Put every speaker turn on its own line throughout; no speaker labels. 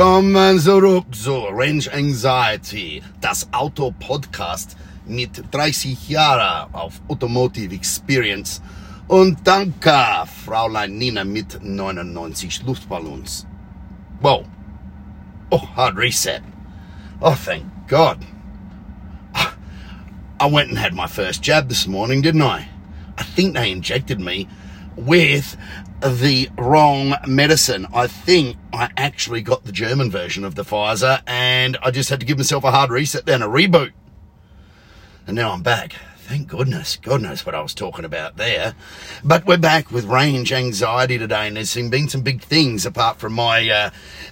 Willkommen zurück zu Range Anxiety, das Auto-Podcast mit 30 Jahren auf Automotive Experience. Und danke, Fraulein Nena mit 99 Luftballons. Whoa. Oh, hard reset. Oh, thank God. Ah, I went and had my first jab this morning, didn't I? I think they injected me with the wrong medicine. I think I actually got the German version of the Pfizer and I just had to give myself a hard reset then, a reboot. And now I'm back. Thank goodness. God knows what I was talking about there. But we're back with range anxiety today, and there's been some big things apart from my uh,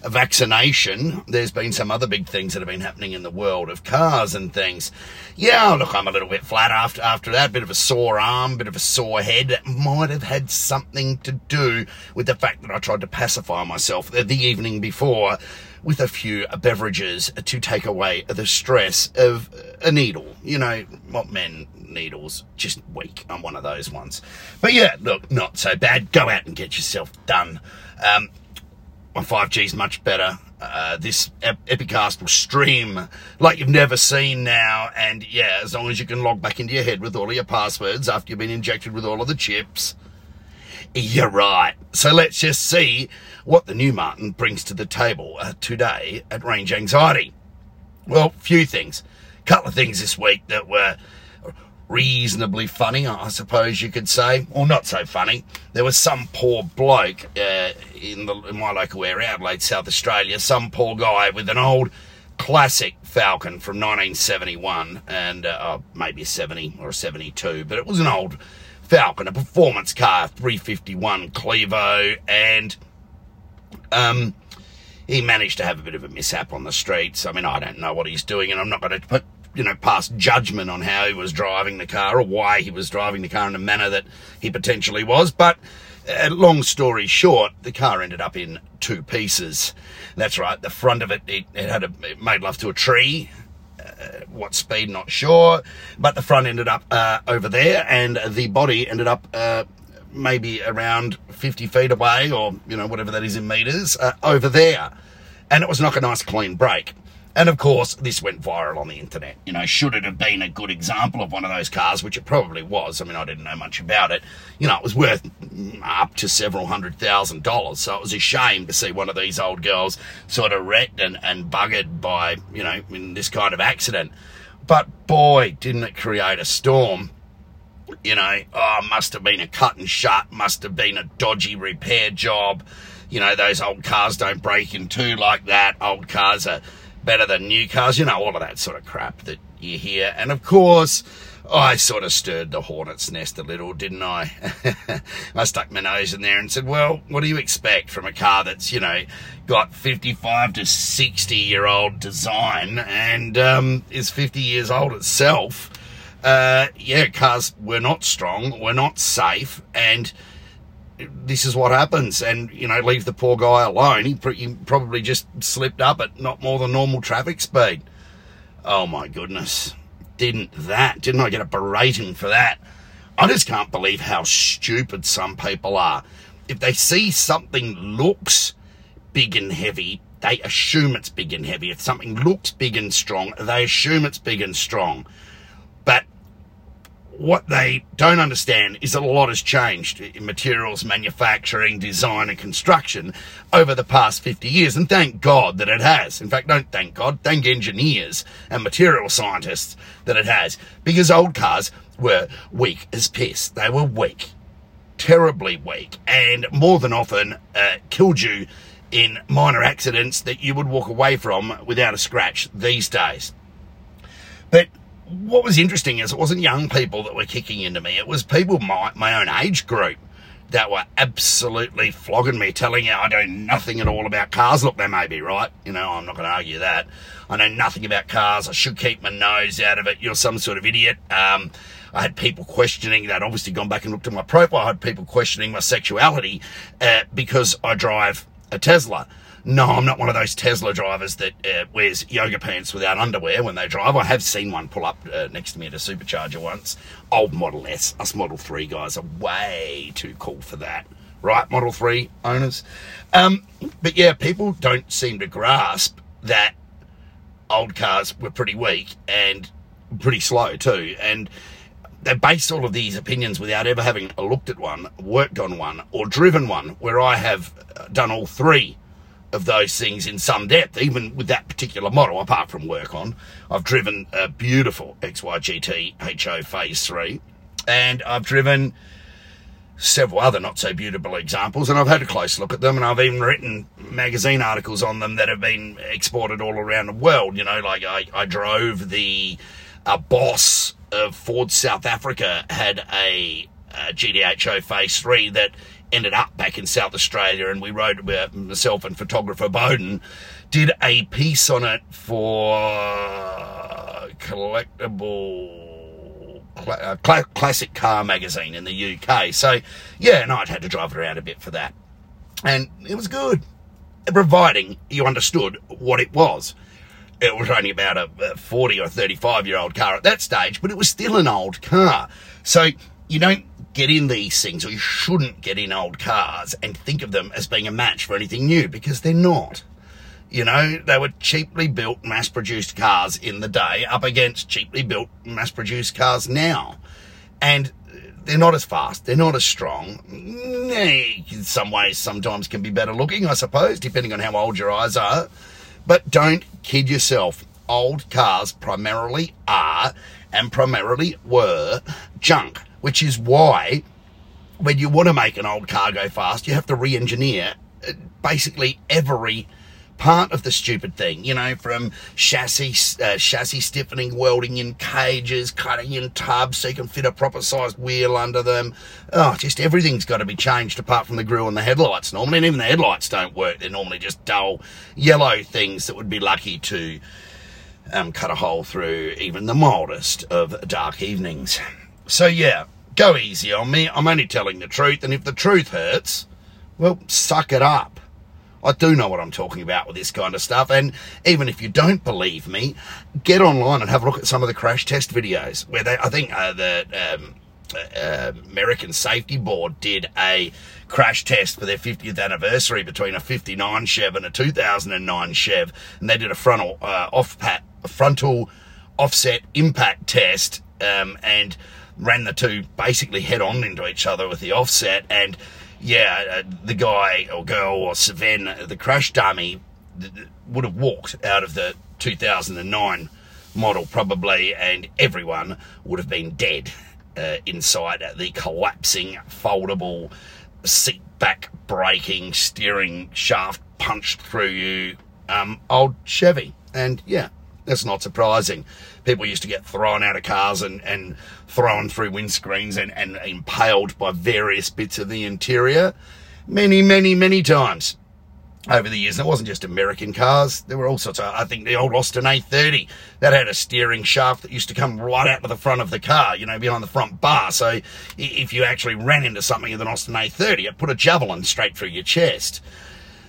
vaccination. There's been some other big things that have been happening in the world of cars and things. Yeah, look, I'm a little bit flat after after that. Bit of a sore arm, bit of a sore head. It might have had something to do with the fact that I tried to pacify myself the evening before with a few beverages to take away the stress of a needle. You know, what men needles, just weak. I'm one of those ones. But yeah, look, not so bad. Go out and get yourself done. Um, my 5G's much better. Uh, this ep- Epicast will stream like you've never seen now. And yeah, as long as you can log back into your head with all of your passwords after you've been injected with all of the chips, you're right. So let's just see what the new Martin brings to the table uh, today at Range Anxiety. Well, few things. A Couple of things this week that were reasonably funny, I suppose you could say, or not so funny. There was some poor bloke uh, in, the, in my local area, Adelaide, South Australia, some poor guy with an old classic Falcon from 1971, and uh, oh, maybe a 70 or a 72, but it was an old Falcon, a performance car, 351 Clevo, and um, he managed to have a bit of a mishap on the streets. I mean, I don't know what he's doing, and I'm not going to put you know, pass judgment on how he was driving the car or why he was driving the car in a manner that he potentially was. But uh, long story short, the car ended up in two pieces. That's right. The front of it, it, it had a, it made love to a tree. Uh, what speed, not sure. But the front ended up uh, over there, and the body ended up uh, maybe around 50 feet away, or you know whatever that is in meters, uh, over there. And it was not a nice clean break. And of course, this went viral on the internet. You know, should it have been a good example of one of those cars, which it probably was. I mean, I didn't know much about it. You know, it was worth up to several hundred thousand dollars. So it was a shame to see one of these old girls sort of wrecked and, and buggered by, you know, in this kind of accident. But boy, didn't it create a storm. You know, oh, must have been a cut and shut, must have been a dodgy repair job. You know, those old cars don't break in two like that. Old cars are better than new cars, you know, all of that sort of crap that you hear. And of course, I sort of stirred the hornet's nest a little, didn't I? I stuck my nose in there and said, well, what do you expect from a car that's, you know, got 55 to 60 year old design and um, is 50 years old itself? Uh, yeah, cars were not strong, were not safe, and this is what happens, and you know, leave the poor guy alone. He, pr- he, probably just slipped up at not more than normal traffic speed. Oh my goodness. Didn't that? Didn't I get a berating for that? I just can't believe how stupid some people are. If they see something looks big and heavy, they assume it's big and heavy. If something looks big and strong, they assume it's big and strong. What they don't understand is that a lot has changed in materials manufacturing, design, and construction over the past 50 years. And thank God that it has. In fact, don't thank God, thank engineers and material scientists that it has. Because old cars were weak as piss. They were weak, terribly weak, and more than often uh, killed you in minor accidents that you would walk away from without a scratch these days. But what was interesting is it wasn't young people that were kicking into me. It was people my, my own age group that were absolutely flogging me, telling you I know nothing at all about cars. Look, they may be right. You know, I'm not going to argue that. I know nothing about cars. I should keep my nose out of it. You're some sort of idiot. Um, I had people questioning that. Obviously, gone back and looked at my profile. I had people questioning my sexuality uh, because I drive a Tesla. No, I'm not one of those Tesla drivers that uh, wears yoga pants without underwear when they drive. I have seen one pull up uh, next to me at a supercharger once. Old Model S. Us Model 3 guys are way too cool for that. right, Model 3 owners. Um, but yeah, people don't seem to grasp that old cars were pretty weak and pretty slow too. And they base all of these opinions without ever having looked at one, worked on one, or driven one, where I have done all three of those things in some depth, even with that particular model, apart from work on. I've driven a beautiful XYGT HO Phase 3, and I've driven several other not so beautiful examples, and I've had a close look at them, and I've even written magazine articles on them that have been exported all around the world. You know, like I, I drove the uh, boss of Ford South Africa had a, a GTHO Phase 3 that ended up back in South Australia, and we wrote about myself and photographer Bowden did a piece on it for collectible uh, classic car magazine in the UK. So yeah, and I'd had to drive it around a bit for that, and it was good, providing you understood what it was. It was only about a 40 or 35 year old car at that stage, but it was still an old car. So you don't get in these things, or you shouldn't get in old cars and think of them as being a match for anything new because they're not. You know, they were cheaply built, mass produced cars in the day up against cheaply built, mass produced cars now. And they're not as fast, they're not as strong. Eh, in some ways, sometimes can be better looking, I suppose, depending on how old your eyes are. But don't kid yourself. Old cars primarily are and primarily were junk which is why when you want to make an old car go fast, you have to re-engineer uh, basically every part of the stupid thing, you know, from chassis, uh, chassis stiffening, welding in cages, cutting in tubs so you can fit a proper sized wheel under them. Oh, just everything's got to be changed apart from the grill and the headlights normally. And even the headlights don't work. They're normally just dull yellow things that would be lucky to um, cut a hole through even the mildest of dark evenings. So yeah, go easy on me. I'm only telling the truth, and if the truth hurts, well, suck it up. I do know what I'm talking about with this kind of stuff, and even if you don't believe me, get online and have a look at some of the crash test videos where they, I think uh, the um, uh, American Safety Board did a crash test for their 50th anniversary between a 59 Chev and a 2009 Chev, and they did a frontal uh, off pat, frontal offset impact test, um, and ran the two basically head on into each other with the offset. And yeah, uh, the guy or girl or Sven, the crash dummy, would have walked out of the 2009 model probably, and everyone would have been dead uh, inside the collapsing, foldable, seat back braking, steering shaft punched through you um, old Chevy. And yeah, that's not surprising. People used to get thrown out of cars and, and thrown through windscreens and, and impaled by various bits of the interior many, many, many times over the years. And it wasn't just American cars. There were all sorts of, I think the old Austin A30, that had a steering shaft that used to come right out to the front of the car, you know, behind the front bar. So if you actually ran into something in an Austin A30, it put a javelin straight through your chest.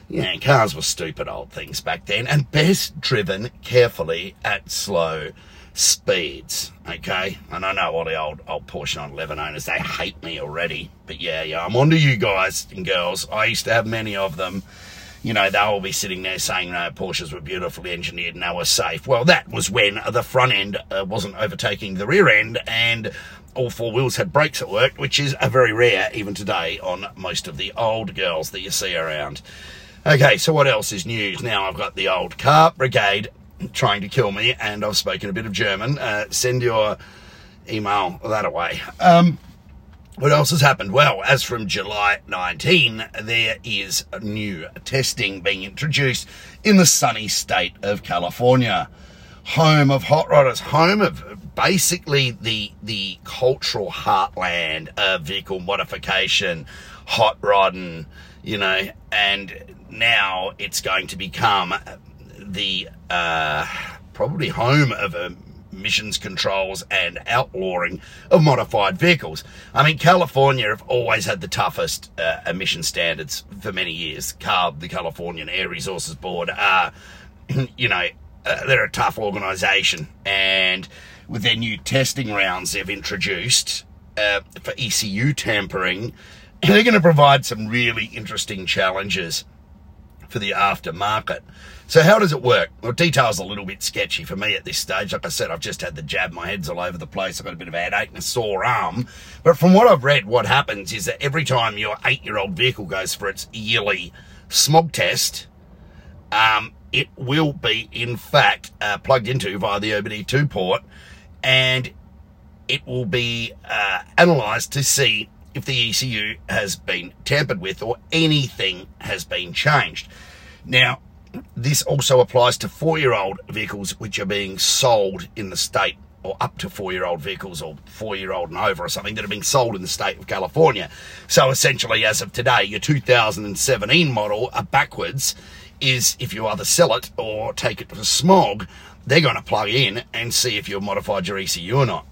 Yeah, cars were stupid old things back then and best driven carefully at slow speeds. Okay, and I know all the old old Porsche 911 owners they hate me already, but yeah, yeah, I'm onto you guys and girls. I used to have many of them. You know, they'll all be sitting there saying, no, Porsches were beautifully engineered and they were safe. Well, that was when the front end uh, wasn't overtaking the rear end and all four wheels had brakes at work, which is a very rare even today on most of the old girls that you see around. Okay, so what else is news? Now I've got the old car brigade trying to kill me, and I've spoken a bit of German. Uh, send your email that away. Um, what else has happened? Well, as from July 19, there is new testing being introduced in the sunny state of California. Home of hot rodders, home of basically the the cultural heartland of vehicle modification, hot rodding, you know, and now it's going to become the uh, probably home of emissions controls and outlawing of modified vehicles. I mean, California have always had the toughest uh, emission standards for many years. CARB, the Californian Air Resources Board, are, you know, uh, they're a tough organisation. And with their new testing rounds they've introduced uh, for ECU tampering, they're going to provide some really interesting challenges for the aftermarket. So how does it work? Well, details a little bit sketchy for me at this stage. Like I said, I've just had the jab. My head's all over the place. I've got a bit of a headache and a sore arm. But from what I've read, what happens is that every time your eight-year-old vehicle goes for its yearly smog test, um, it will be, in fact, uh, plugged into via the OBD2 port, and it will be uh, analysed to see if the ECU has been tampered with or anything has been changed. Now, this also applies to four-year-old vehicles which are being sold in the state or up to four-year-old vehicles or four-year-old and over or something that are being sold in the state of California. So essentially, as of today, your 2017 model are backwards is if you either sell it or take it to smog, they're going to plug in and see if you've modified your ECU or not.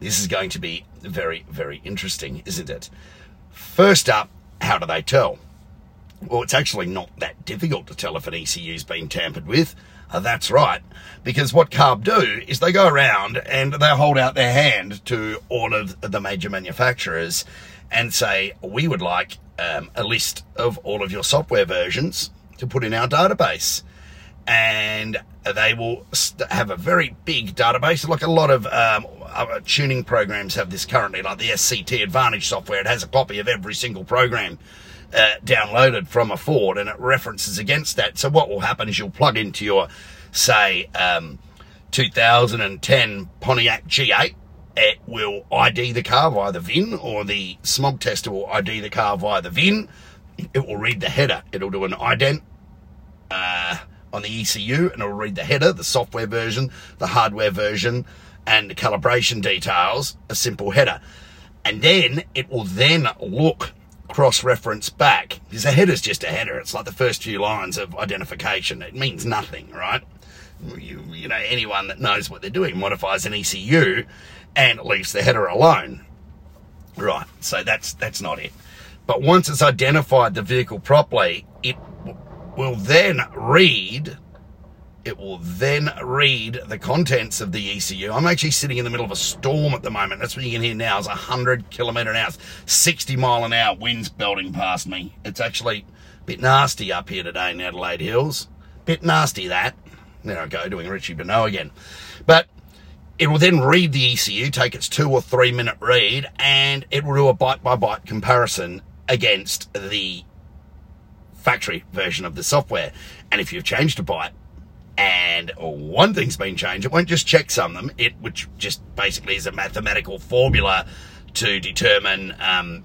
This is going to be very, very interesting, isn't it? First up, how do they tell? Well, it's actually not that difficult to tell if an ECU's been tampered with. Uh, that's right, because what CARB do is they go around and they hold out their hand to all of the major manufacturers and say, we would like um, a list of all of your software versions to put in our database. And they will have a very big database, like a lot of um, tuning programs have this currently, like the SCT Advantage software. It has a copy of every single program uh, downloaded from a Ford and it references against that. So what will happen is you'll plug into your, say, um, 2010 Pontiac G8. It will ID the car via the VIN or the smog tester will ID the car via the VIN. It will read the header. It'll do an ident uh, on the ECU and it'll read the header, the software version, the hardware version, and the calibration details, a simple header. And then it will then look cross-reference back. Because a header's just a header. It's like the first few lines of identification. It means nothing, right? You, you know, anyone that knows what they're doing modifies an ECU and leaves the header alone. Right, so that's that's not it. But once it's identified the vehicle properly, it will then read it will then read the contents of the ECU. I'm actually sitting in the middle of a storm at the moment. That's what you can hear now is 100 kilometre an hour, 60 mile an hour winds belting past me. It's actually a bit nasty up here today in Adelaide Hills. Bit nasty that. There I go, doing Richie Benaud again. But it will then read the ECU, take its two or three minute read, and it will do a byte by byte comparison against the factory version of the software. And if you've changed a byte, and one thing's been changed. It won't just checksum of them, it which just basically is a mathematical formula to determine um,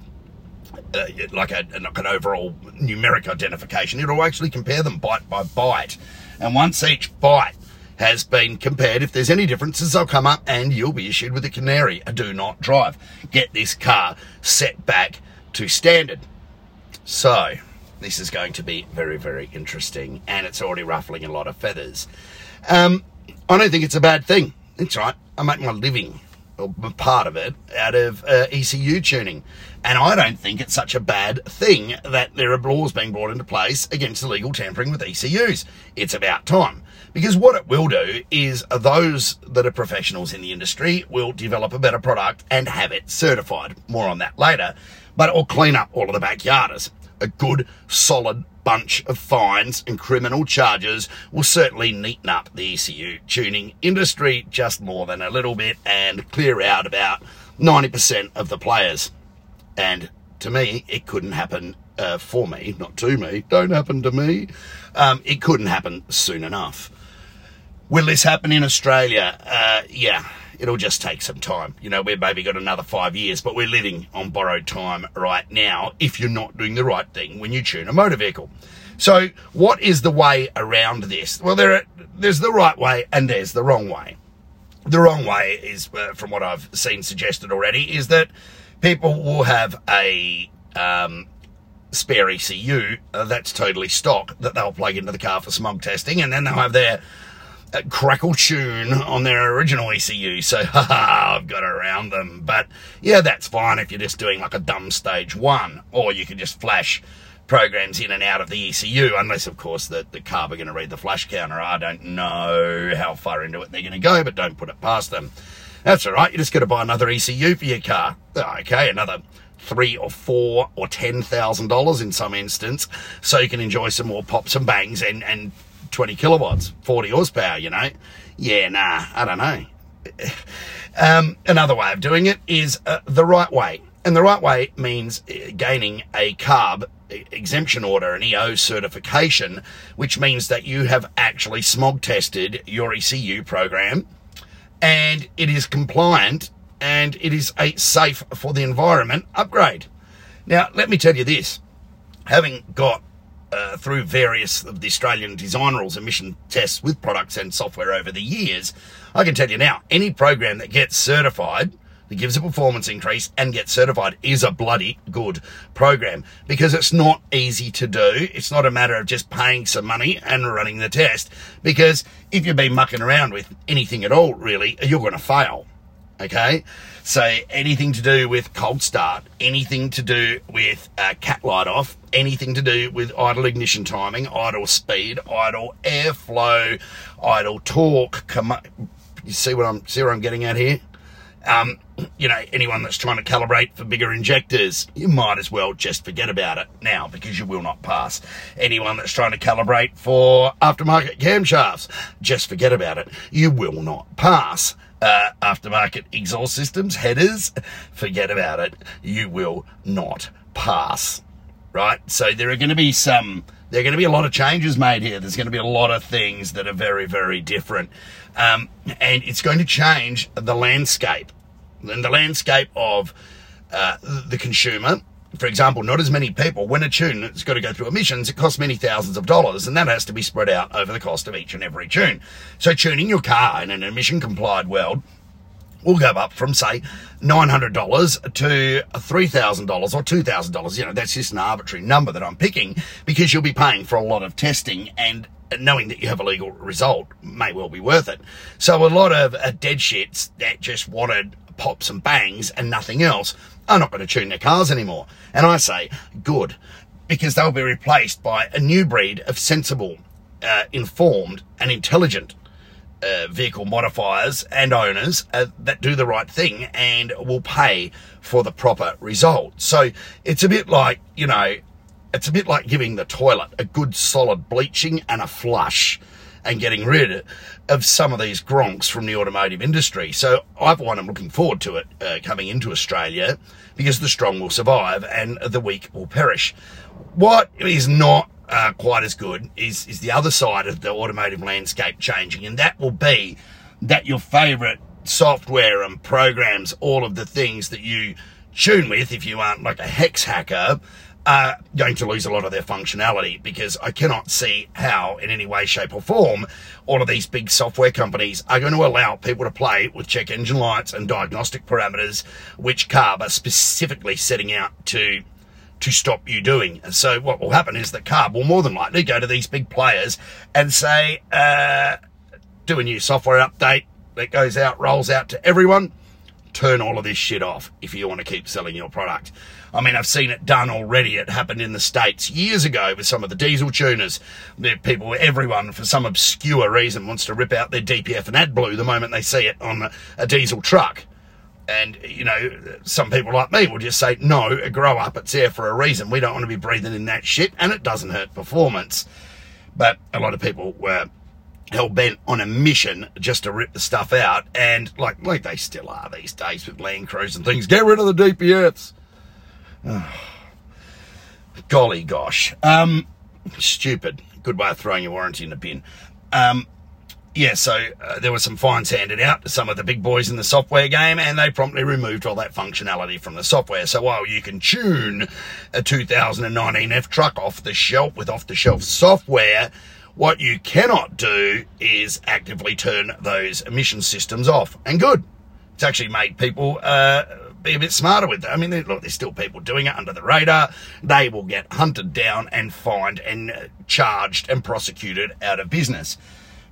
uh, like a like an overall numeric identification. It'll actually compare them byte by byte, and once each byte has been compared, if there's any differences, they'll come up and you'll be issued with a canary, a do not drive. Get this car set back to standard. So, this is going to be very, very interesting, and it's already ruffling a lot of feathers. Um, I don't think it's a bad thing. It's right. I make my living, or part of it, out of uh, ECU tuning. And I don't think it's such a bad thing that there are laws being brought into place against illegal tampering with ECUs. It's about time. Because what it will do is those that are professionals in the industry will develop a better product and have it certified. More on that later. But it will clean up all of the backyarders a good, solid bunch of fines and criminal charges will certainly neaten up the ECU tuning industry just more than a little bit and clear out about 90% of the players. And to me, it couldn't happen uh, for me, not to me. Don't happen to me. Um, it couldn't happen soon enough. Will this happen in Australia? Uh, yeah, it'll just take some time. You know, we've maybe got another five years, but we're living on borrowed time right now if you're not doing the right thing when you tune a motor vehicle. So, what is the way around this? Well, there are, there's the right way and there's the wrong way. The wrong way is, uh, from what I've seen suggested already, is that people will have a um, spare ECU uh, that's totally stock that they'll plug into the car for smog testing, and then they'll have their crackle tune on their original ECU. So, haha, I've got around them. But yeah, that's fine if you're just doing like a dumb stage one, or you can just flash programs in and out of the ECU, unless, of course, the, the CARB are going to read the flash counter. I don't know how far into it they're going to go, but don't put it past them. That's all right. You're just got to buy another ECU for your car. Ah, okay, another three or four or ten thousand dollars in some instance, so you can enjoy some more pops and bangs and and 20 kilowatts, 40 horsepower, you know. Yeah, nah, I don't know. Um, another way of doing it is uh, the right way. And the right way means uh, gaining a CARB exemption order, an EO certification, which means that you have actually smog tested your ECU program and it is compliant and it is a safe for the environment upgrade. Now, let me tell you this having got uh, through various of the Australian design rules emission tests with products and software over the years, I can tell you now, any program that gets certified, that gives a performance increase and gets certified is a bloody good program because it's not easy to do. It's not a matter of just paying some money and running the test because if you've been mucking around with anything at all, really, you're going to fail. Okay. So anything to do with cold start, anything to do with uh, cat light off, anything to do with idle ignition timing, idle speed, idle airflow, idle torque. Com- you see what I'm see what I'm getting at here? Um, you know, anyone that's trying to calibrate for bigger injectors, you might as well just forget about it now because you will not pass. Anyone that's trying to calibrate for aftermarket camshafts, just forget about it. You will not pass uh, aftermarket exhaust systems, headers, forget about it. You will not pass. Right? So there are going to be some, there are going to be a lot of changes made here. There's going to be a lot of things that are very, very different. Um, and it's going to change the landscape and the landscape of uh, the consumer for example, not as many people. When a tune has got to go through emissions, it costs many thousands of dollars, and that has to be spread out over the cost of each and every tune. So tuning your car in an emission complied world will go up from say $900 to $3,000 or $2,000. You know, that's just an arbitrary number that I'm picking because you'll be paying for a lot of testing and knowing that you have a legal result may well be worth it. So a lot of uh, dead shits that just wanted pops and bangs and nothing else are not going to tune their cars anymore. And I say, good, because they'll be replaced by a new breed of sensible, uh, informed, and intelligent uh, vehicle modifiers and owners uh, that do the right thing and will pay for the proper result. So it's a bit like, you know, it's a bit like giving the toilet a good solid bleaching and a flush and getting rid of some of these gronks from the automotive industry. So I, for one, am looking forward to it uh, coming into Australia because the strong will survive and the weak will perish. What is not uh, quite as good is, is the other side of the automotive landscape changing, and that will be that your favorite software and programs, all of the things that you tune with, if you aren't like a hex hacker, are going to lose a lot of their functionality because I cannot see how, in any way, shape, or form, all of these big software companies are going to allow people to play with check engine lights and diagnostic parameters, which CARB are specifically setting out to to stop you doing. So what will happen is that CARB will more than likely go to these big players and say, uh, do a new software update that goes out, rolls out to everyone turn all of this shit off if you want to keep selling your product. I mean, I've seen it done already. It happened in the States years ago with some of the diesel tuners. People, everyone, for some obscure reason, wants to rip out their DPF and AdBlue the moment they see it on a, a diesel truck. And, you know, some people like me will just say, no, grow up, it's there for a reason. We don't want to be breathing in that shit, and it doesn't hurt performance. But a lot of people were hell bent on a mission just to rip the stuff out, and like like they still are these days with LandCruiser and things. Get rid of the DPFs. Oh, golly gosh, um, stupid. Good way of throwing your warranty in the bin. Um, yeah, so uh, there were some fines handed out to some of the big boys in the software game, and they promptly removed all that functionality from the software. So while you can tune a 2019 F truck off the shelf with off the shelf software, what you cannot do is actively turn those emission systems off. And good. It's actually made people uh, be a bit smarter with it. I mean, look, there's still people doing it under the radar. They will get hunted down and fined and uh, charged and prosecuted out of business.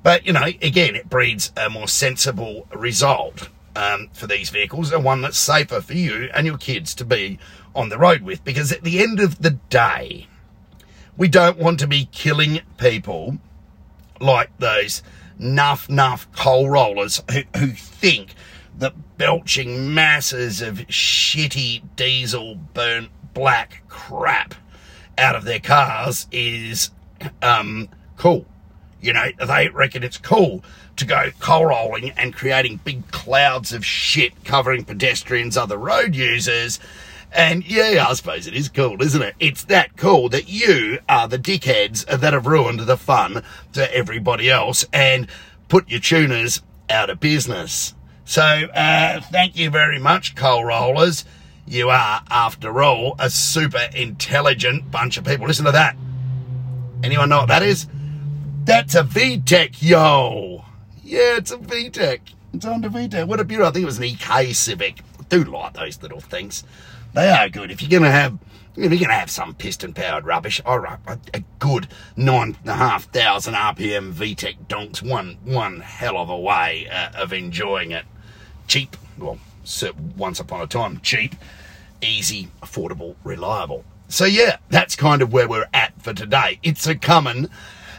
But, you know, again, it breeds a more sensible result um, for these vehicles and one that's safer for you and your kids to be on the road with. Because at the end of the day, we don't want to be killing people like those nuff nuff coal rollers who, who think the belching masses of shitty diesel burnt black crap out of their cars is um, cool. You know, they reckon it's cool to go coal rolling and creating big clouds of shit covering pedestrians, other road users. And yeah, I suppose it is cool, isn't it? It's that cool that you are the dickheads that have ruined the fun to everybody else and put your tuners out of business. So, uh, thank you very much, coal rollers. You are, after all, a super intelligent bunch of people. Listen to that. Anyone know what that is? That's a VTEC, yo. Yeah, it's a VTEC. It's on the VTEC. What a beautiful. I think it was an EK Civic. I do like those little things. They are good. If you're going to have if you're going to have some piston powered rubbish, all right, a, good nine and a half thousand RPM VTEC donks, one one hell of a way uh, of enjoying it. Cheap, well, once upon a time, cheap, easy, affordable, reliable. So yeah, that's kind of where we're at for today. It's a coming.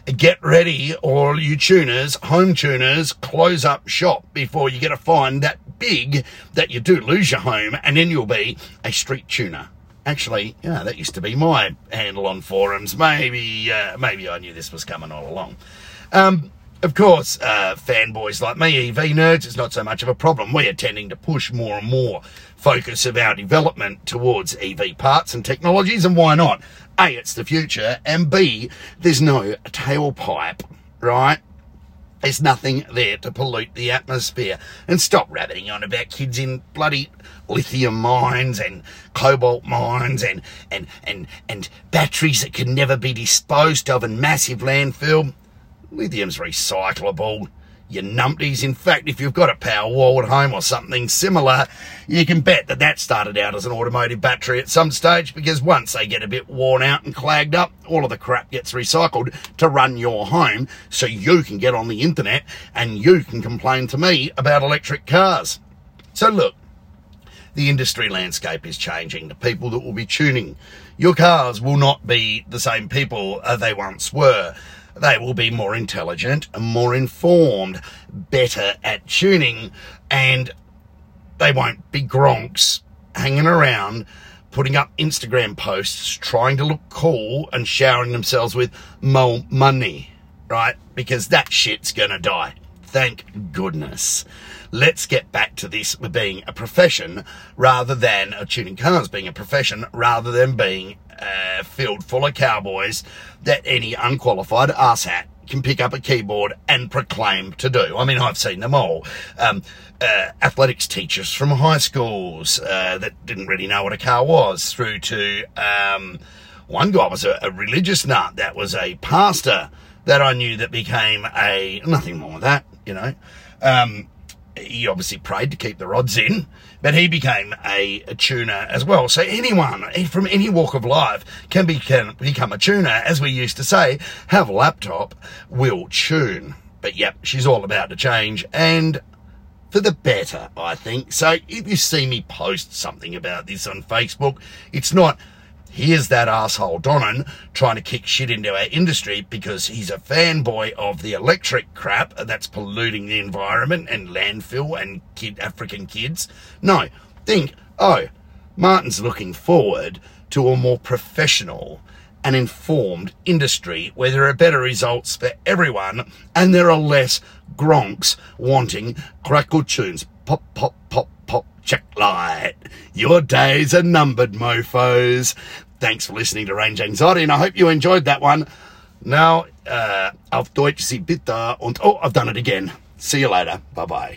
Get ready, all you tuners, home tuners, close up shop before you get a fine that big that you do lose your home, and then you'll be a street tuner. Actually, yeah, that used to be my handle on forums. Maybe, uh, maybe I knew this was coming all along. Um, of course, uh, fanboys like me, EV nerds, it's not so much of a problem. We are tending to push more and more focus of our development towards EV parts and technologies, and why not? A, it's the future, and B, there's no tailpipe, right? There's nothing there to pollute the atmosphere. And stop rabbiting on about kids in bloody lithium mines and cobalt mines and, and, and, and batteries that can never be disposed of in massive landfill. Lithium's recyclable you numpties. In fact, if you've got a Powerwall at home or something similar, you can bet that that started out as an automotive battery at some stage because once they get a bit worn out and clagged up, all of the crap gets recycled to run your home so you can get on the internet and you can complain to me about electric cars. So look, the industry landscape is changing. The people that will be tuning your cars will not be the same people they once were. They will be more intelligent more informed, better at tuning, and they won't be gronks hanging around putting up Instagram posts trying to look cool and showering themselves with more money, right? Because that shit's gonna die. Thank goodness. Let's get back to this being a profession rather than uh, tuning cars being a profession rather than being uh, filled full of cowboys that any unqualified asshat can pick up a keyboard and proclaim to do. I mean, I've seen them all. Um, uh, athletics teachers from high schools uh, that didn't really know what a car was, through to um, one guy was a, a, religious nut that was a pastor that I knew that became a nothing wrong with that, you know. Um, he obviously prayed to keep the rods in, but he became a, a, tuner as well. So anyone from any walk of life can, be, can become a tuner, as we used to say, have a laptop, will tune. But yep, she's all about to change and for the better, I think. So if you see me post something about this on Facebook, it's not Here's that asshole Donnan trying to kick shit into our industry because he's a fanboy of the electric crap that's polluting the environment and landfill and kid African kids. No, think, oh, Martin's looking forward to a more professional and informed industry where there are better results for everyone and there are less gronks wanting crackle tunes. Pop, pop, pop, pop, check light. Your days are numbered, mofos. Thanks for listening to Range Anxiety, and I hope you enjoyed that one. Now, uh, auf Deutsch sie bitte oh, I've done it again. See you later. Bye bye.